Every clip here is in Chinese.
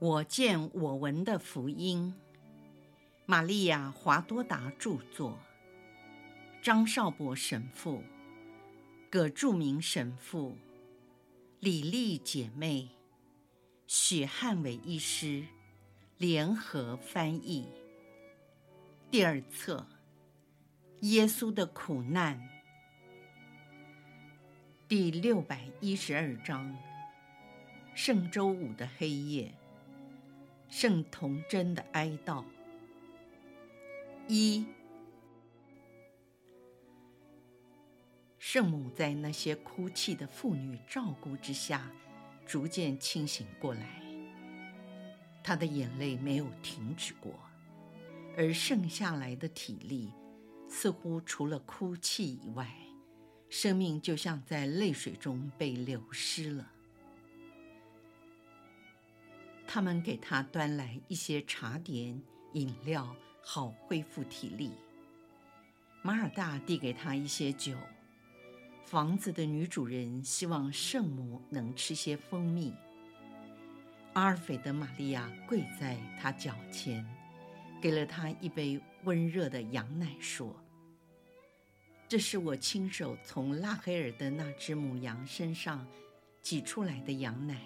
我见我闻的福音，玛利亚·华多达著作，张少博神父、葛著名神父、李丽姐妹、许汉伟医师。联合翻译。第二册：耶稣的苦难，第六百一十二章：圣周五的黑夜。圣童贞的哀悼。一，圣母在那些哭泣的妇女照顾之下，逐渐清醒过来。她的眼泪没有停止过，而剩下来的体力，似乎除了哭泣以外，生命就像在泪水中被流失了。他们给他端来一些茶点、饮料，好恢复体力。马尔大递给他一些酒。房子的女主人希望圣母能吃些蜂蜜。阿尔斐的玛利亚跪在他脚前，给了他一杯温热的羊奶，说：“这是我亲手从拉黑尔的那只母羊身上挤出来的羊奶。”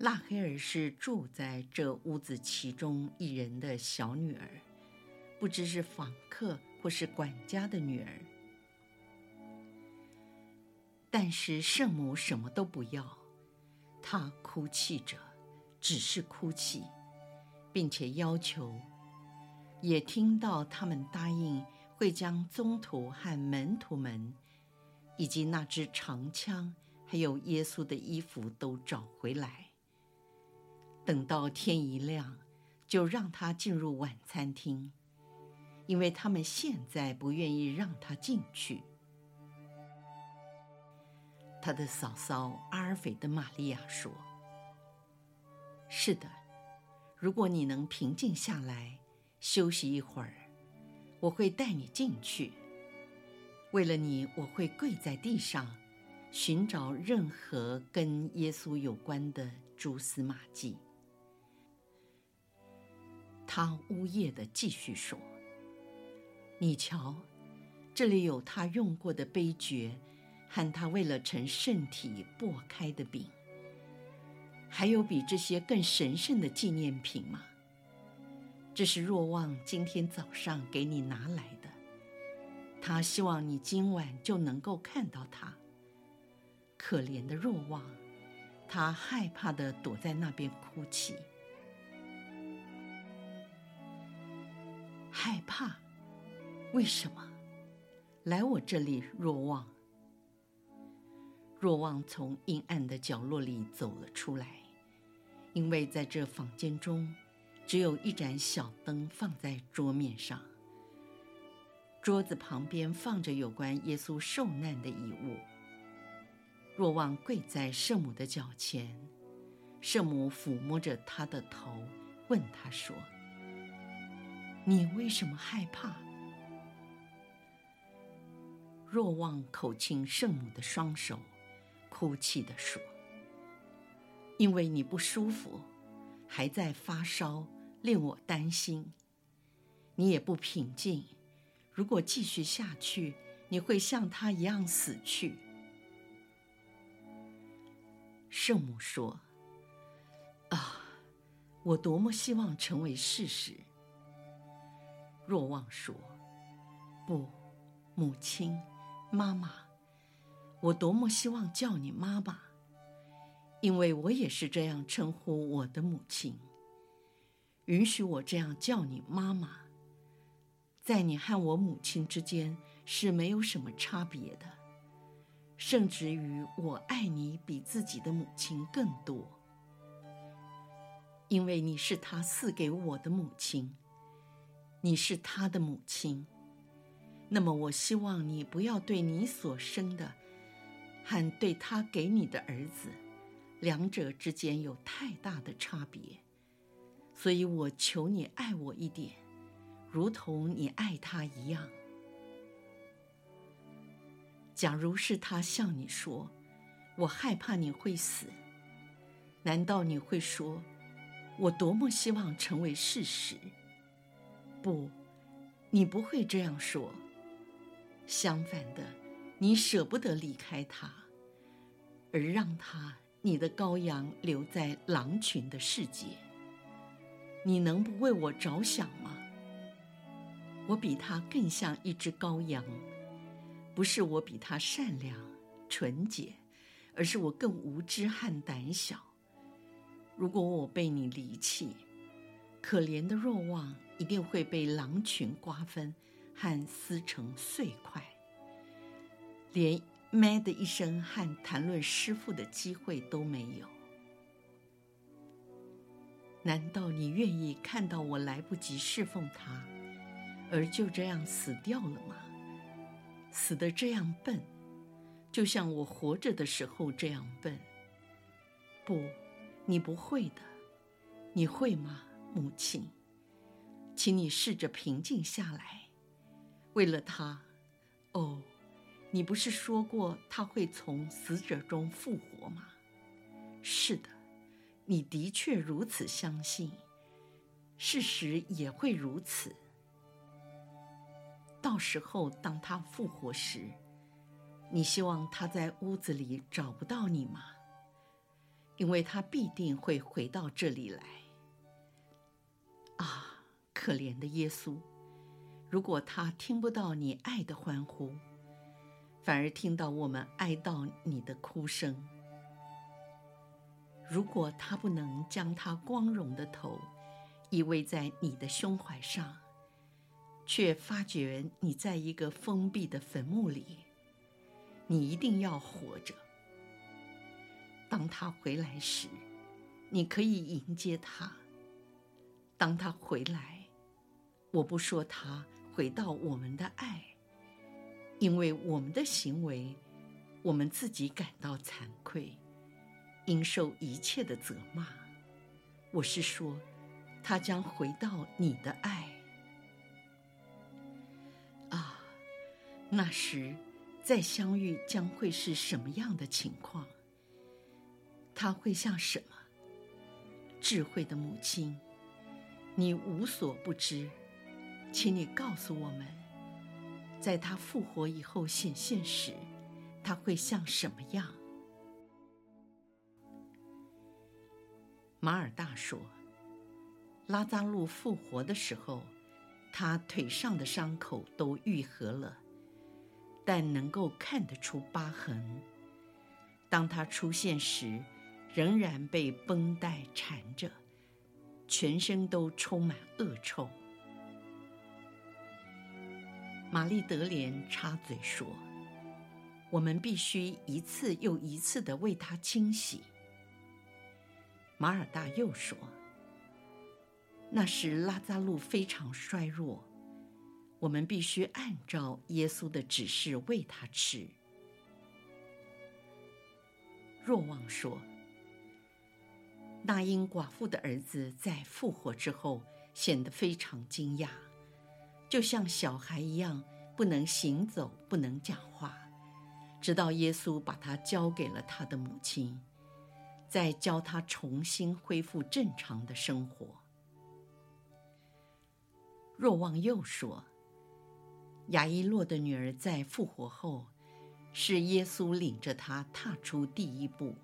拉黑尔是住在这屋子其中一人的小女儿，不知是访客或是管家的女儿。但是圣母什么都不要，她哭泣着，只是哭泣，并且要求，也听到他们答应会将宗徒和门徒们，以及那支长枪，还有耶稣的衣服都找回来。等到天一亮，就让他进入晚餐厅，因为他们现在不愿意让他进去。他的嫂嫂阿尔斐的玛利亚说：“是的，如果你能平静下来，休息一会儿，我会带你进去。为了你，我会跪在地上，寻找任何跟耶稣有关的蛛丝马迹。”他呜咽地继续说：“你瞧，这里有他用过的杯爵，和他为了盛圣体擘开的饼。还有比这些更神圣的纪念品吗？这是若望今天早上给你拿来的。他希望你今晚就能够看到他。可怜的若望，他害怕地躲在那边哭泣。”害怕？为什么？来我这里，若望。若望从阴暗的角落里走了出来，因为在这房间中，只有一盏小灯放在桌面上。桌子旁边放着有关耶稣受难的遗物。若望跪在圣母的脚前，圣母抚摸着他的头，问他说。你为什么害怕？若望口亲圣母的双手，哭泣地说：“因为你不舒服，还在发烧，令我担心。你也不平静，如果继续下去，你会像他一样死去。”圣母说：“啊，我多么希望成为事实。”若望说：“不，母亲，妈妈，我多么希望叫你妈妈，因为我也是这样称呼我的母亲。允许我这样叫你妈妈，在你和我母亲之间是没有什么差别的，甚至于我爱你比自己的母亲更多，因为你是他赐给我的母亲。”你是他的母亲，那么我希望你不要对你所生的和对他给你的儿子，两者之间有太大的差别，所以我求你爱我一点，如同你爱他一样。假如是他向你说，我害怕你会死，难道你会说，我多么希望成为事实？不，你不会这样说。相反的，你舍不得离开他，而让他，你的羔羊，留在狼群的世界。你能不为我着想吗？我比他更像一只羔羊，不是我比他善良、纯洁，而是我更无知和胆小。如果我被你离弃，可怜的若望一定会被狼群瓜分和撕成碎块，连咩的一声和谈论师父的机会都没有。难道你愿意看到我来不及侍奉他，而就这样死掉了吗？死得这样笨，就像我活着的时候这样笨。不。你不会的，你会吗，母亲？请你试着平静下来。为了他，哦，你不是说过他会从死者中复活吗？是的，你的确如此相信，事实也会如此。到时候当他复活时，你希望他在屋子里找不到你吗？因为他必定会回到这里来。可怜的耶稣！如果他听不到你爱的欢呼，反而听到我们哀悼你的哭声；如果他不能将他光荣的头依偎在你的胸怀上，却发觉你在一个封闭的坟墓里，你一定要活着。当他回来时，你可以迎接他。当他回来，我不说他回到我们的爱，因为我们的行为，我们自己感到惭愧，应受一切的责骂。我是说，他将回到你的爱。啊，那时再相遇将会是什么样的情况？他会像什么？智慧的母亲，你无所不知，请你告诉我们，在他复活以后显现时，他会像什么样？马尔大说，拉扎路复活的时候，他腿上的伤口都愈合了，但能够看得出疤痕。当他出现时，仍然被绷带缠着，全身都充满恶臭。玛丽德莲插嘴说：“我们必须一次又一次地为他清洗。”马尔大又说：“那时拉扎路非常衰弱，我们必须按照耶稣的指示喂他吃。”若望说。那因寡妇的儿子在复活之后显得非常惊讶，就像小孩一样，不能行走，不能讲话，直到耶稣把他交给了他的母亲，再教他重新恢复正常的生活。若望又说，雅伊洛的女儿在复活后，是耶稣领着她踏出第一步。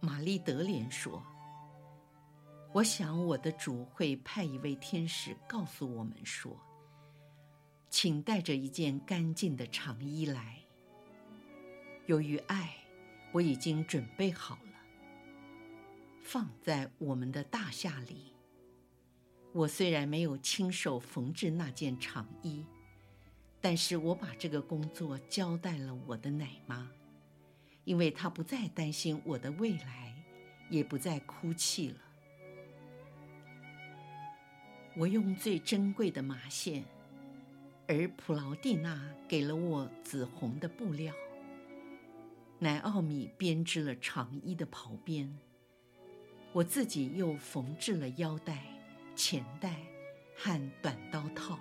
玛丽德莲说：“我想我的主会派一位天使告诉我们说，请带着一件干净的长衣来。由于爱，我已经准备好了，放在我们的大厦里。我虽然没有亲手缝制那件长衣，但是我把这个工作交代了我的奶妈。”因为她不再担心我的未来，也不再哭泣了。我用最珍贵的麻线，而普劳蒂娜给了我紫红的布料。乃奥米编织了长衣的袍边，我自己又缝制了腰带、钱袋和短刀套。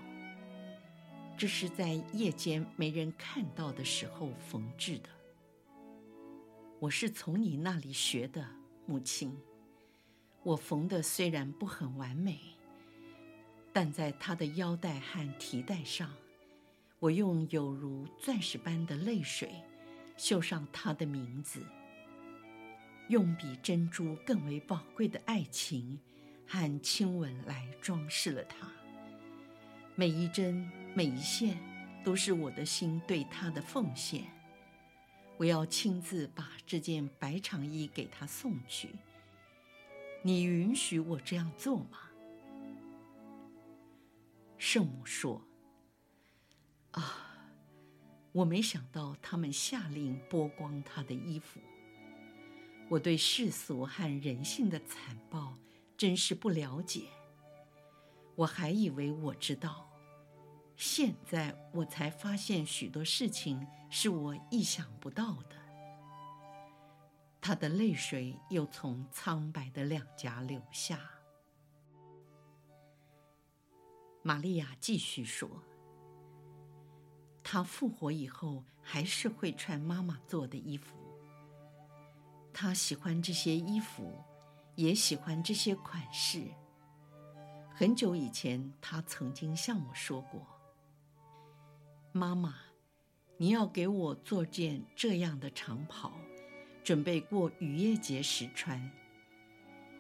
这是在夜间没人看到的时候缝制的。我是从你那里学的，母亲。我缝的虽然不很完美，但在他的腰带和提带上，我用有如钻石般的泪水绣上他的名字，用比珍珠更为宝贵的爱情和亲吻来装饰了它。每一针，每一线，都是我的心对他的奉献。我要亲自把这件白长衣给他送去。你允许我这样做吗？圣母说：“啊，我没想到他们下令剥光他的衣服。我对世俗和人性的残暴真是不了解。我还以为我知道，现在我才发现许多事情是我意想不到的。”他的泪水又从苍白的两颊流下。玛利亚继续说：“他复活以后还是会穿妈妈做的衣服。他喜欢这些衣服，也喜欢这些款式。很久以前，他曾经向我说过：‘妈妈，你要给我做件这样的长袍。’”准备过雨夜节时穿，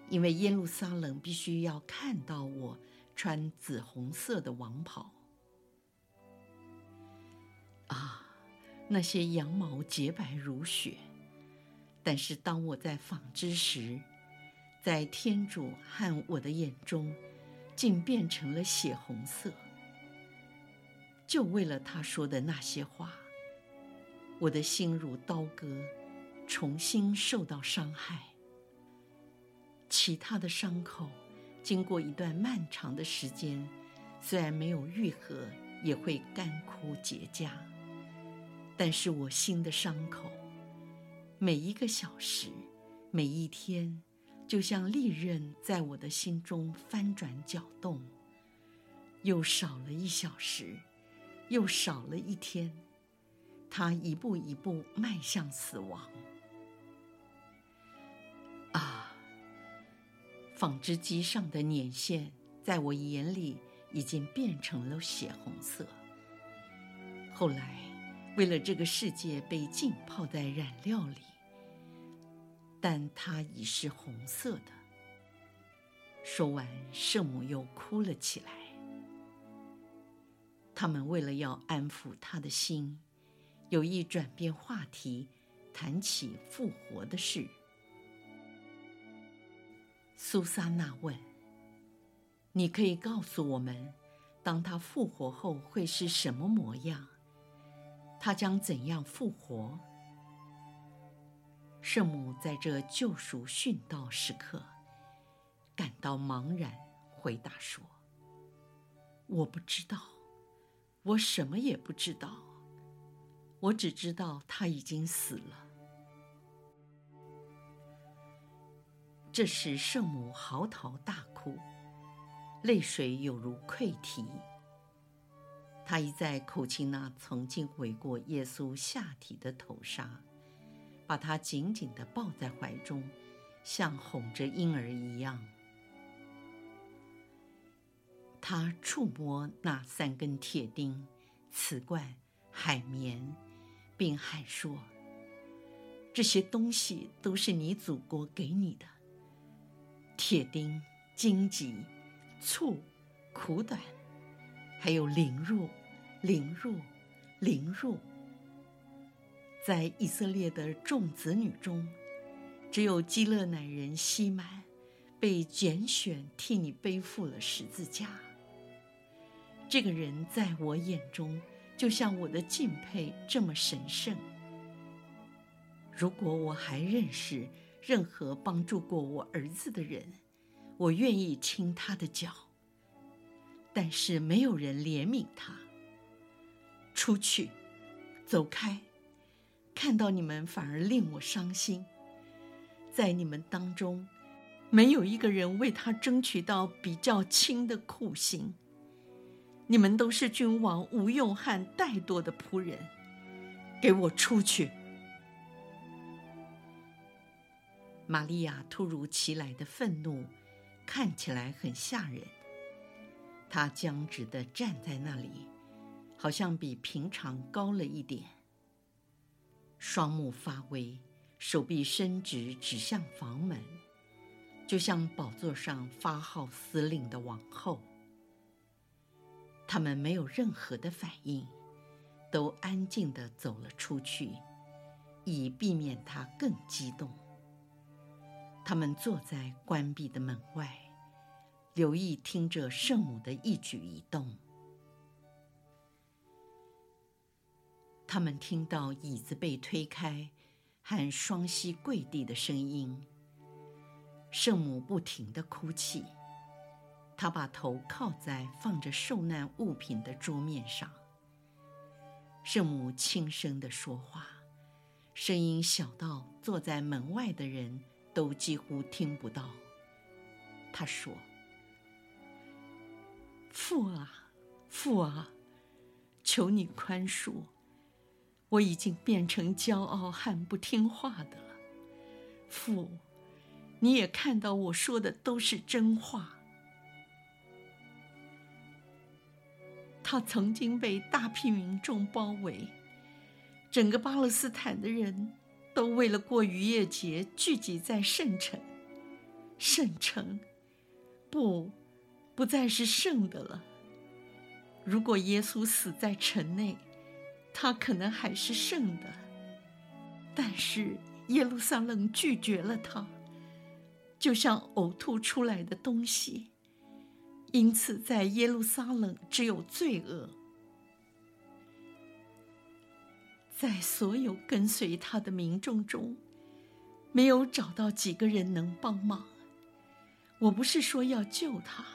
因为耶路撒冷必须要看到我穿紫红色的王袍。啊，那些羊毛洁白如雪，但是当我在纺织时，在天主和我的眼中，竟变成了血红色。就为了他说的那些话，我的心如刀割。重新受到伤害，其他的伤口经过一段漫长的时间，虽然没有愈合，也会干枯结痂。但是我心的伤口，每一个小时，每一天，就像利刃在我的心中翻转搅动，又少了一小时，又少了一天，它一步一步迈向死亡。纺织机上的捻线，在我眼里已经变成了血红色。后来，为了这个世界被浸泡在染料里，但它已是红色的。说完，圣母又哭了起来。他们为了要安抚他的心，有意转变话题，谈起复活的事。苏萨娜问：“你可以告诉我们，当他复活后会是什么模样？他将怎样复活？”圣母在这救赎殉道时刻感到茫然，回答说：“我不知道，我什么也不知道，我只知道他已经死了。”这时，圣母嚎啕大哭，泪水有如溃堤。她一再口亲那曾经围过耶稣下体的头纱，把他紧紧地抱在怀中，像哄着婴儿一样。她触摸那三根铁钉、瓷罐、海绵，并喊说：“这些东西都是你祖国给你的。”铁钉、荆棘、醋、苦胆，还有凌辱、凌辱、凌辱。在以色列的众子女中，只有基勒乃人西满被拣选替你背负了十字架。这个人在我眼中，就像我的敬佩这么神圣。如果我还认识，任何帮助过我儿子的人，我愿意亲他的脚。但是没有人怜悯他。出去，走开，看到你们反而令我伤心。在你们当中，没有一个人为他争取到比较轻的酷刑。你们都是君王无用汉怠惰的仆人，给我出去！玛利亚突如其来的愤怒看起来很吓人。她僵直地站在那里，好像比平常高了一点，双目发威，手臂伸直指向房门，就像宝座上发号司令的王后。他们没有任何的反应，都安静地走了出去，以避免他更激动。他们坐在关闭的门外，留意听着圣母的一举一动。他们听到椅子被推开和双膝跪地的声音。圣母不停地哭泣。他把头靠在放着受难物品的桌面上。圣母轻声的说话，声音小到坐在门外的人都几乎听不到。她说：“父啊，父啊，求你宽恕，我已经变成骄傲和不听话的了。父，你也看到我说的都是真话。”他曾经被大批民众包围，整个巴勒斯坦的人都为了过逾越节聚集在圣城。圣城，不，不再是圣的了。如果耶稣死在城内，他可能还是圣的，但是耶路撒冷拒绝了他，就像呕吐出来的东西。因此，在耶路撒冷只有罪恶。在所有跟随他的民众中，没有找到几个人能帮忙。我不是说要救他，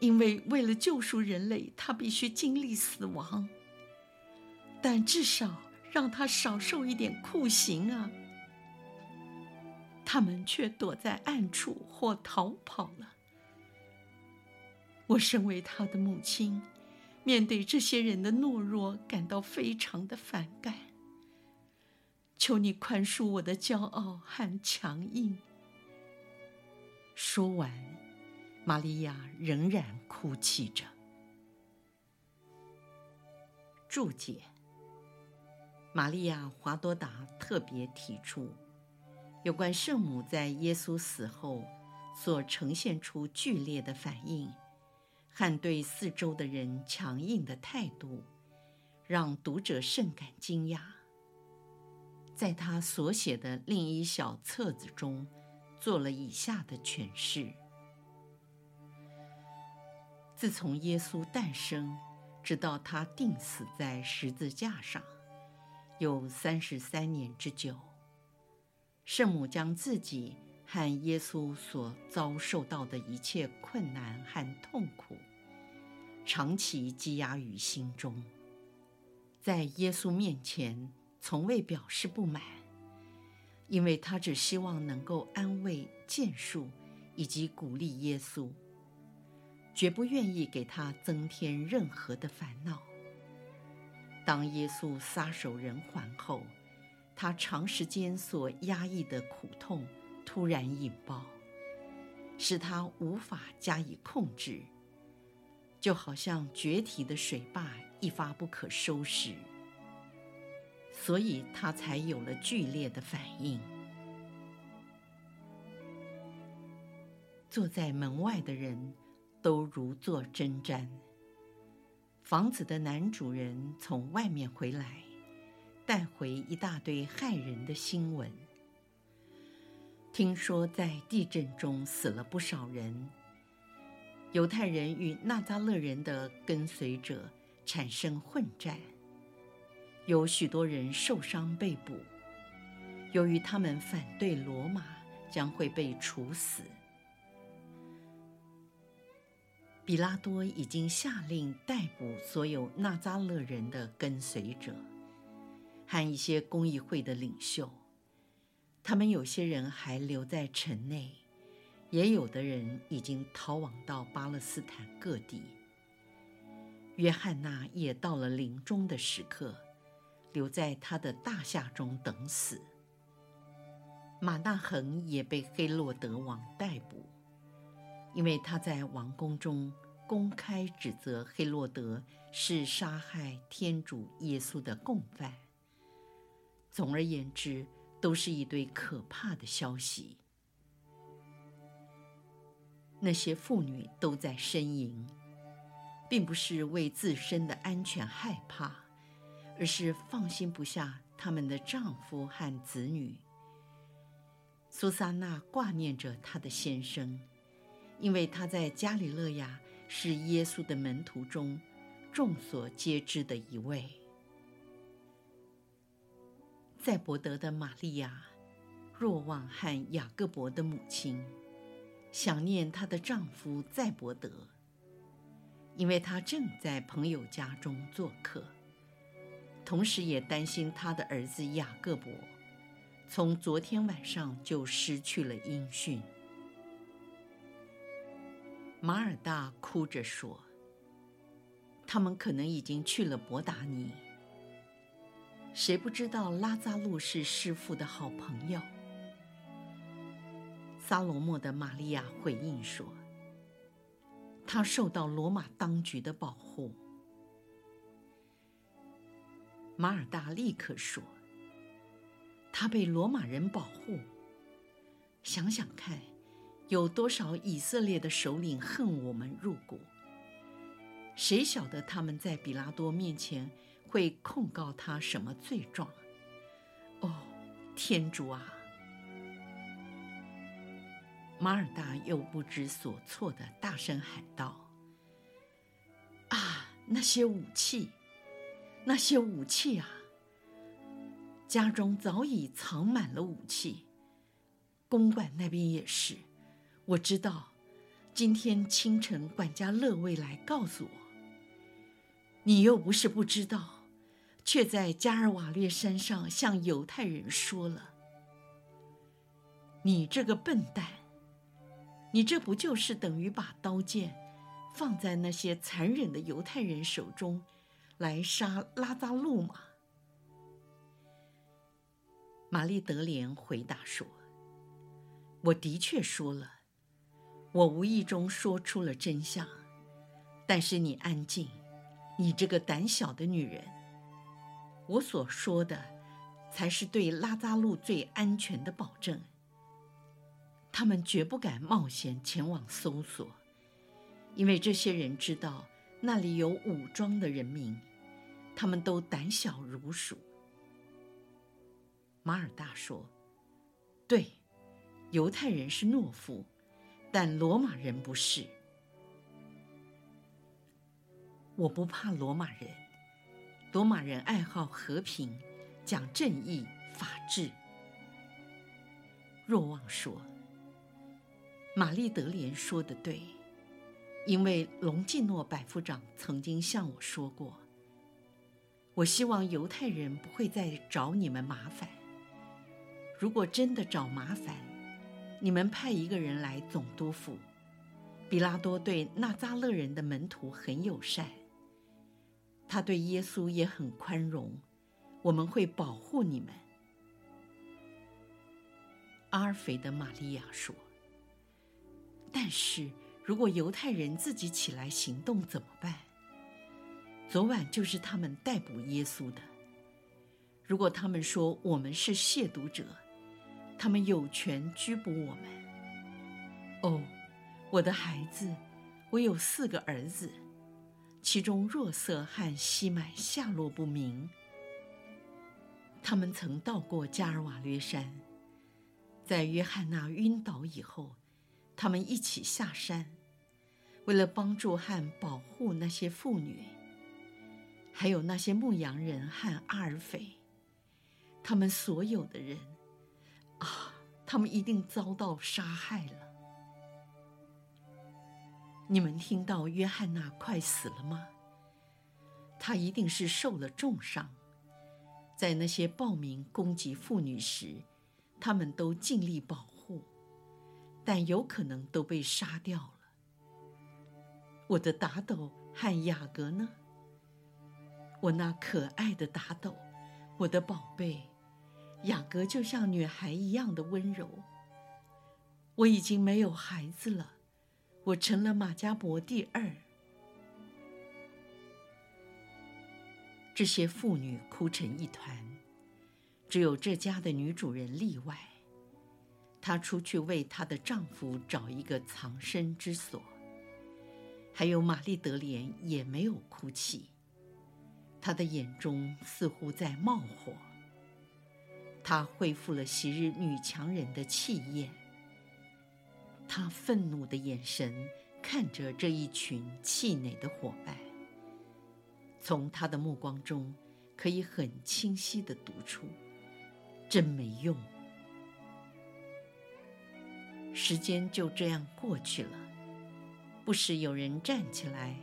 因为为了救赎人类，他必须经历死亡。但至少让他少受一点酷刑啊！他们却躲在暗处或逃跑了。我身为他的母亲，面对这些人的懦弱，感到非常的反感。求你宽恕我的骄傲和强硬。说完，玛利亚仍然哭泣着。注解：玛利亚·华多达特别提出，有关圣母在耶稣死后所呈现出剧烈的反应。和对四周的人强硬的态度，让读者甚感惊讶。在他所写的另一小册子中，做了以下的诠释：自从耶稣诞生，直到他钉死在十字架上，有三十三年之久。圣母将自己和耶稣所遭受到的一切困难和痛苦，长期积压于心中，在耶稣面前从未表示不满，因为他只希望能够安慰、建树以及鼓励耶稣，绝不愿意给他增添任何的烦恼。当耶稣撒手人寰后，他长时间所压抑的苦痛突然引爆，使他无法加以控制。就好像决堤的水坝一发不可收拾，所以他才有了剧烈的反应。坐在门外的人都如坐针毡。房子的男主人从外面回来，带回一大堆骇人的新闻。听说在地震中死了不少人。犹太人与纳扎勒人的跟随者产生混战，有许多人受伤被捕。由于他们反对罗马，将会被处死。彼拉多已经下令逮捕所有纳扎勒人的跟随者和一些公益会的领袖，他们有些人还留在城内。也有的人已经逃亡到巴勒斯坦各地。约翰娜也到了临终的时刻，留在他的大厦中等死。马纳恒也被黑洛德王逮捕，因为他在王宫中公开指责黑洛德是杀害天主耶稣的共犯。总而言之，都是一堆可怕的消息。那些妇女都在呻吟，并不是为自身的安全害怕，而是放心不下他们的丈夫和子女。苏撒娜挂念着她的先生，因为他在加里勒亚是耶稣的门徒中众所皆知的一位。载伯德的玛利亚、若望和雅各伯的母亲。想念她的丈夫载伯德，因为他正在朋友家中做客，同时也担心他的儿子雅各伯，从昨天晚上就失去了音讯。马尔大哭着说：“他们可能已经去了伯达尼。谁不知道拉扎路是师父的好朋友？”撒罗莫的玛利亚回应说：“他受到罗马当局的保护。”马尔大立刻说：“他被罗马人保护。想想看，有多少以色列的首领恨我们入骨？谁晓得他们在比拉多面前会控告他什么罪状？哦，天主啊！”马尔大又不知所措地大声喊道：“啊，那些武器，那些武器啊！家中早已藏满了武器，公馆那边也是。我知道，今天清晨管家勒维来告诉我，你又不是不知道，却在加尔瓦略山上向犹太人说了。你这个笨蛋！”你这不就是等于把刀剑放在那些残忍的犹太人手中，来杀拉扎路吗？玛丽德莲回答说：“我的确说了，我无意中说出了真相。但是你安静，你这个胆小的女人，我所说的才是对拉扎路最安全的保证。”他们绝不敢冒险前往搜索，因为这些人知道那里有武装的人民，他们都胆小如鼠。马尔大说：“对，犹太人是懦夫，但罗马人不是。我不怕罗马人，罗马人爱好和平，讲正义、法治。”若望说。玛丽德莲说的对，因为隆基诺百夫长曾经向我说过：“我希望犹太人不会再找你们麻烦。如果真的找麻烦，你们派一个人来总督府。比拉多对纳扎勒人的门徒很友善，他对耶稣也很宽容。我们会保护你们。”阿尔斐的玛利亚说。但是如果犹太人自己起来行动怎么办？昨晚就是他们逮捕耶稣的。如果他们说我们是亵渎者，他们有权拘捕我们。哦，我的孩子，我有四个儿子，其中若瑟和西满下落不明。他们曾到过加尔瓦略山，在约翰娜晕倒以后。他们一起下山，为了帮助和保护那些妇女，还有那些牧羊人和阿尔斐，他们所有的人，啊，他们一定遭到杀害了。你们听到约翰娜快死了吗？她一定是受了重伤，在那些暴民攻击妇女时，他们都尽力保护。但有可能都被杀掉了。我的打斗和雅各呢？我那可爱的打斗，我的宝贝，雅各就像女孩一样的温柔。我已经没有孩子了，我成了玛迦伯第二。这些妇女哭成一团，只有这家的女主人例外。她出去为她的丈夫找一个藏身之所。还有玛丽德莲也没有哭泣，她的眼中似乎在冒火。她恢复了昔日女强人的气焰。他愤怒的眼神看着这一群气馁的伙伴，从他的目光中可以很清晰地读出：真没用。时间就这样过去了。不时有人站起来，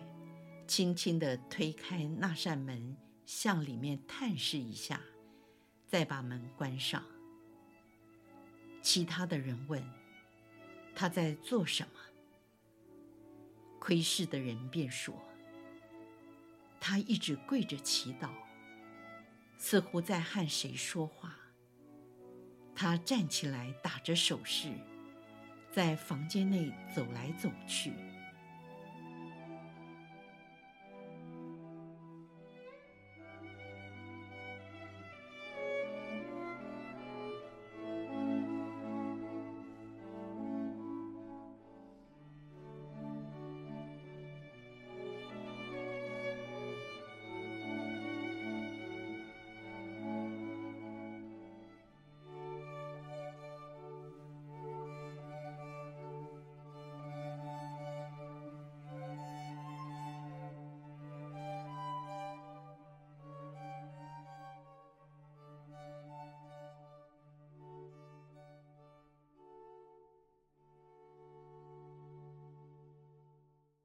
轻轻地推开那扇门，向里面探视一下，再把门关上。其他的人问：“他在做什么？”窥视的人便说：“他一直跪着祈祷，似乎在和谁说话。他站起来打着手势，在房间内走来走去。”